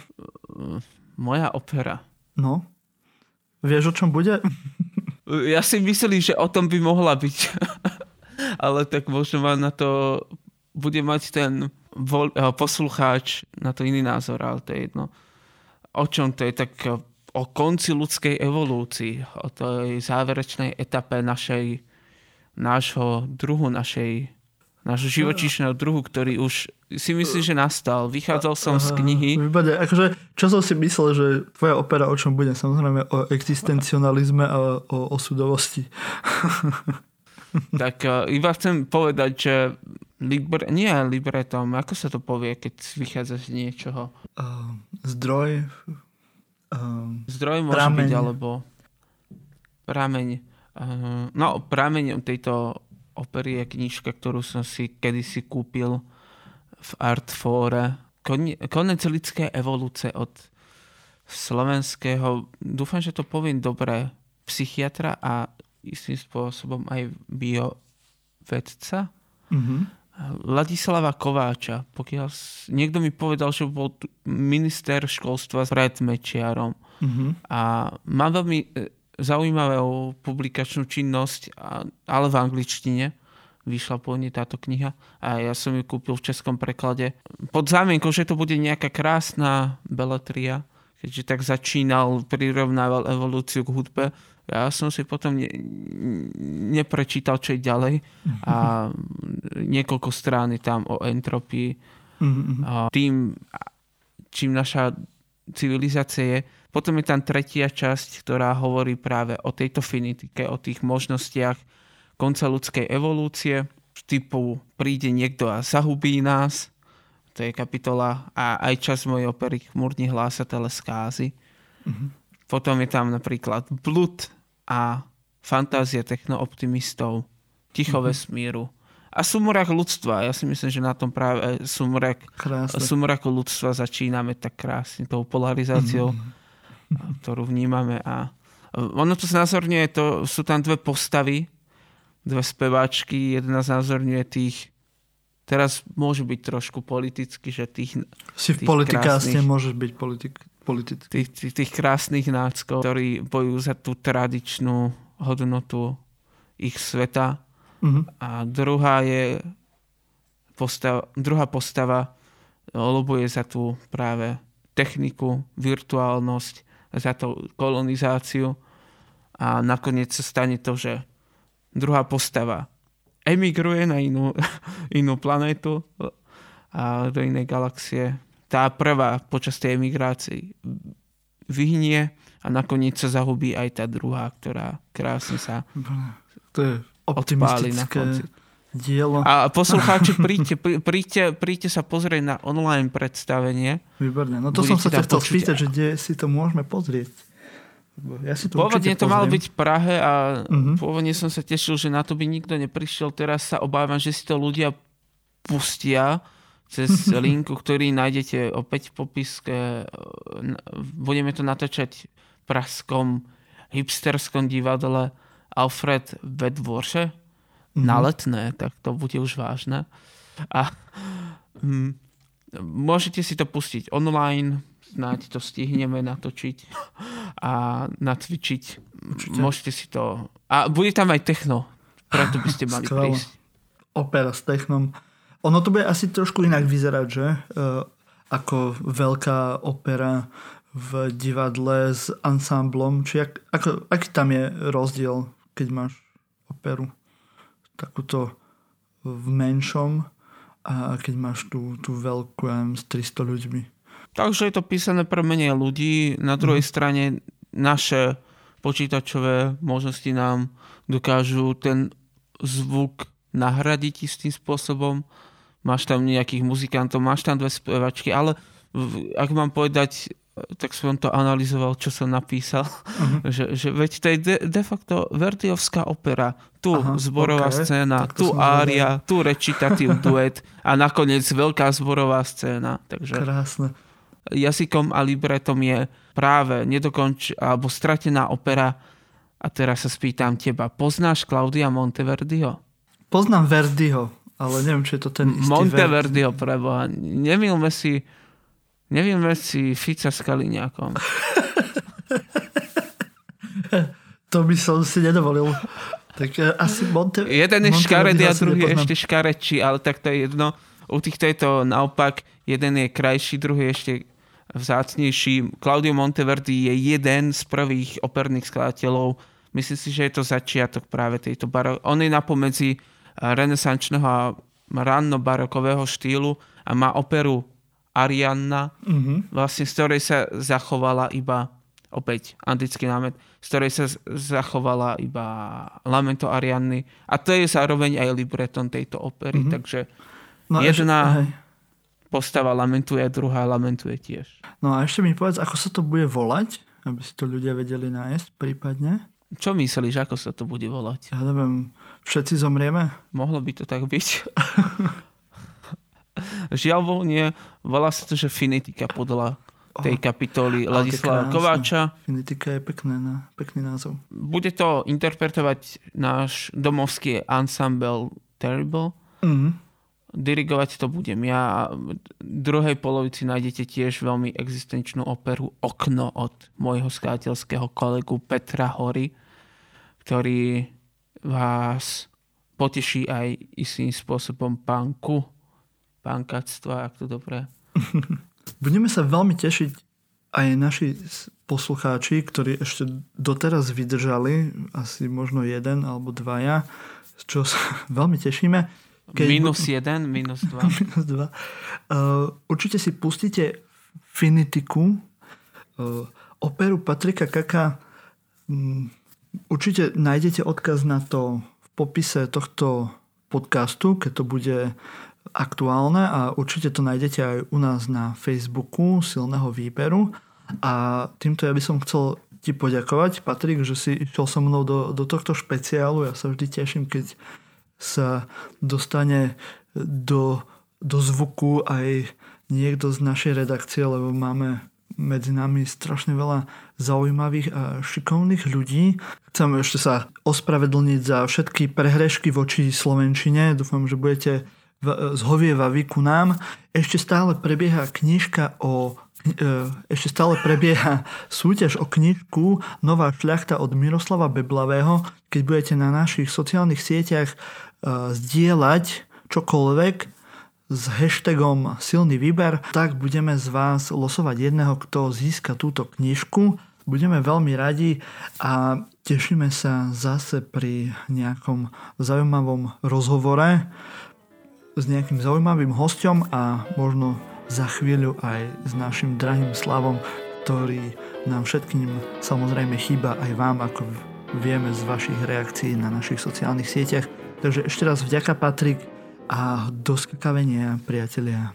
Moja opera. No? Vieš, o čom bude? Ja si myslím, že o tom by mohla byť. Ale tak možno ma na to bude mať ten vol, eh, poslucháč na to iný názor, ale to je jedno. O čom to je? Tak eh, o konci ľudskej evolúcii, o tej záverečnej etape našej, nášho druhu, našej, nášho živočíšneho druhu, ktorý už si myslím, že nastal. Vychádzal som z knihy. Výborne. Akože, čo som si myslel, že tvoja opera o čom bude? Samozrejme o existencionalizme a o osudovosti. Tak uh, iba chcem povedať, že libre, nie libretom, ako sa to povie, keď vychádza z niečoho. Uh, zdroj. Uh, Zdroj môže Prameň. byť, alebo prameň. Uh, no, prameňom tejto opery je knižka, ktorú som si kedysi kúpil v Artfore. Kon- Konec lidské evolúcie od slovenského, dúfam, že to poviem dobre, psychiatra a istým spôsobom aj biovedca. uh-huh. Ladislava Kováča. Pokiaľ. Niekto mi povedal, že bol minister školstva pred Mečiarom. Uh-huh. A má veľmi e, zaujímavú publikačnú činnosť, ale v angličtine. Vyšla pôvodne táto kniha a ja som ju kúpil v českom preklade. Pod zámienkou, že to bude nejaká krásna beletria, keďže tak začínal, prirovnával evolúciu k hudbe. Ja som si potom ne, neprečítal, čo je ďalej a niekoľko strán je tam o entropii, a tým, čím naša civilizácia je. Potom je tam tretia časť, ktorá hovorí práve o tejto finitike, o tých možnostiach konca ľudskej evolúcie. Typu príde niekto a zahubí nás, to je kapitola, a aj čas mojej opery Chmurní hlásatele skázy. Potom je tam napríklad blud a fantázia technooptimistov, ticho vesmíru. a sumrak ľudstva. Ja si myslím, že na tom práve sumrak, sumraku ľudstva začíname tak krásne tou polarizáciou, mm. ktorú vnímame. A ono to znázorňuje, to, sú tam dve postavy, dve speváčky. Jedna znázorňuje tých teraz môžu byť trošku politicky, že tých... Si v politikáste môžeš byť politik, Tých, tých, tých krásnych náckov, ktorí bojujú za tú tradičnú hodnotu ich sveta. Uh-huh. A druhá je postava, druhá postava lobuje za tú práve techniku, virtuálnosť, za tú kolonizáciu a nakoniec sa stane to, že druhá postava emigruje na inú, inú planetu a do inej galaxie. Tá prvá počas tej emigrácie vyhnie a nakoniec sa zahubí aj tá druhá, ktorá krásne sa to je optimistické na dielo. A poslucháči, príďte, príďte, príďte sa pozrieť na online predstavenie. Výborne. No to Budete som sa chcel spýtať, že kde si to môžeme pozrieť. Ja si to pôvodne to malo byť v Prahe a uh-huh. pôvodne som sa tešil, že na to by nikto neprišiel. Teraz sa obávam, že si to ľudia pustia cez linku, ktorý nájdete opäť v popiske. Budeme to natáčať v praskom hipsterskom divadle Alfred Vedvorše uh-huh. na letné, tak to bude už vážne. A hm, môžete si to pustiť online, snáď to stihneme natočiť a natvičiť. Určite. Môžete si to... A bude tam aj techno, preto by ste mali Skvelé. prísť. Opera s technom. Ono to bude asi trošku inak vyzerať, že? Uh, ako veľká opera v divadle s ansámblom. Či ak, ako, aký tam je rozdiel, keď máš operu takúto v menšom a keď máš tú, tú veľkú s 300 ľuďmi? Takže je to písané pre menej ľudí. Na druhej mm. strane naše počítačové možnosti nám dokážu ten zvuk nahradiť istým spôsobom. Máš tam nejakých muzikantov, máš tam dve spevačky, ale ak mám povedať, tak som to analyzoval, čo som napísal, uh-huh. že, že veď to je de, de facto Verdiovská opera. Tu Aha, zborová okay. scéna, tu ária, tu recitatív duet a nakoniec veľká zborová scéna. Takže... Krásne jazykom a libretom je práve nedokonč alebo stratená opera. A teraz sa spýtam teba, poznáš Claudia Monteverdiho? Poznám Verdiho, ale neviem, či je to ten istý Monteverdiho, preboha. Nemilme si, nemilme si Fica s Kaliňákom. to by som si nedovolil. Tak e, asi Monte... Jeden je škaredý a druhý je ešte škarečí, ale tak to je jedno. U týchto je to naopak. Jeden je krajší, druhý je ešte vzácnejší. Claudio Monteverdi je jeden z prvých operných skladateľov. Myslím si, že je to začiatok práve tejto barok. On je napomedzi renesančného a ranno-barokového štýlu a má operu Arianna, mm-hmm. vlastne z ktorej sa zachovala iba opäť antický námet, z ktorej sa zachovala iba Lamento Arianny a to je zároveň aj libreton tejto opery, mm-hmm. takže no, jedna... Ešte, postava lamentuje, druhá lamentuje tiež. No a ešte mi povedz, ako sa to bude volať, aby si to ľudia vedeli nájsť prípadne. Čo myslíš, ako sa to bude volať? Ja neviem, všetci zomrieme? Mohlo by to tak byť. Žiaľ Bohu nie, volá sa to, že Finitika podľa tej kapitoly oh, Ladislava Kováča. Finitika je pekné, pekný názov. Bude to interpretovať náš domovský ensemble Terrible. Mm-hmm dirigovať to budem ja. V druhej polovici nájdete tiež veľmi existenčnú operu Okno od môjho skladateľského kolegu Petra Hory, ktorý vás poteší aj istým spôsobom pánku, pánkactva, ak to dobré. Budeme sa veľmi tešiť aj naši poslucháči, ktorí ešte doteraz vydržali, asi možno jeden alebo dvaja, čo sa veľmi tešíme keď minus jeden, minus dva. minus dva. Uh, určite si pustíte Finitiku, uh, operu Patrika Kaka. Um, určite nájdete odkaz na to v popise tohto podcastu, keď to bude aktuálne a určite to nájdete aj u nás na Facebooku silného výberu. A týmto ja by som chcel ti poďakovať, Patrik, že si išiel so mnou do, do tohto špeciálu. Ja sa vždy teším, keď sa dostane do, do zvuku aj niekto z našej redakcie, lebo máme medzi nami strašne veľa zaujímavých a šikovných ľudí. Chcem ešte sa ospravedlniť za všetky prehrešky voči Slovenčine. Dúfam, že budete zhovievaví ku nám. Ešte stále prebieha knižka o e, ešte stále prebieha súťaž o knižku Nová šľachta od Miroslava Beblavého. Keď budete na našich sociálnych sieťach e, zdieľať čokoľvek, s hashtagom silný výber, tak budeme z vás losovať jedného, kto získa túto knižku. Budeme veľmi radi a tešíme sa zase pri nejakom zaujímavom rozhovore s nejakým zaujímavým hostom a možno za chvíľu aj s našim drahým Slavom, ktorý nám všetkým samozrejme chýba aj vám, ako vieme z vašich reakcií na našich sociálnych sieťach. Takže ešte raz vďaka Patrik a do skakavenia, priatelia.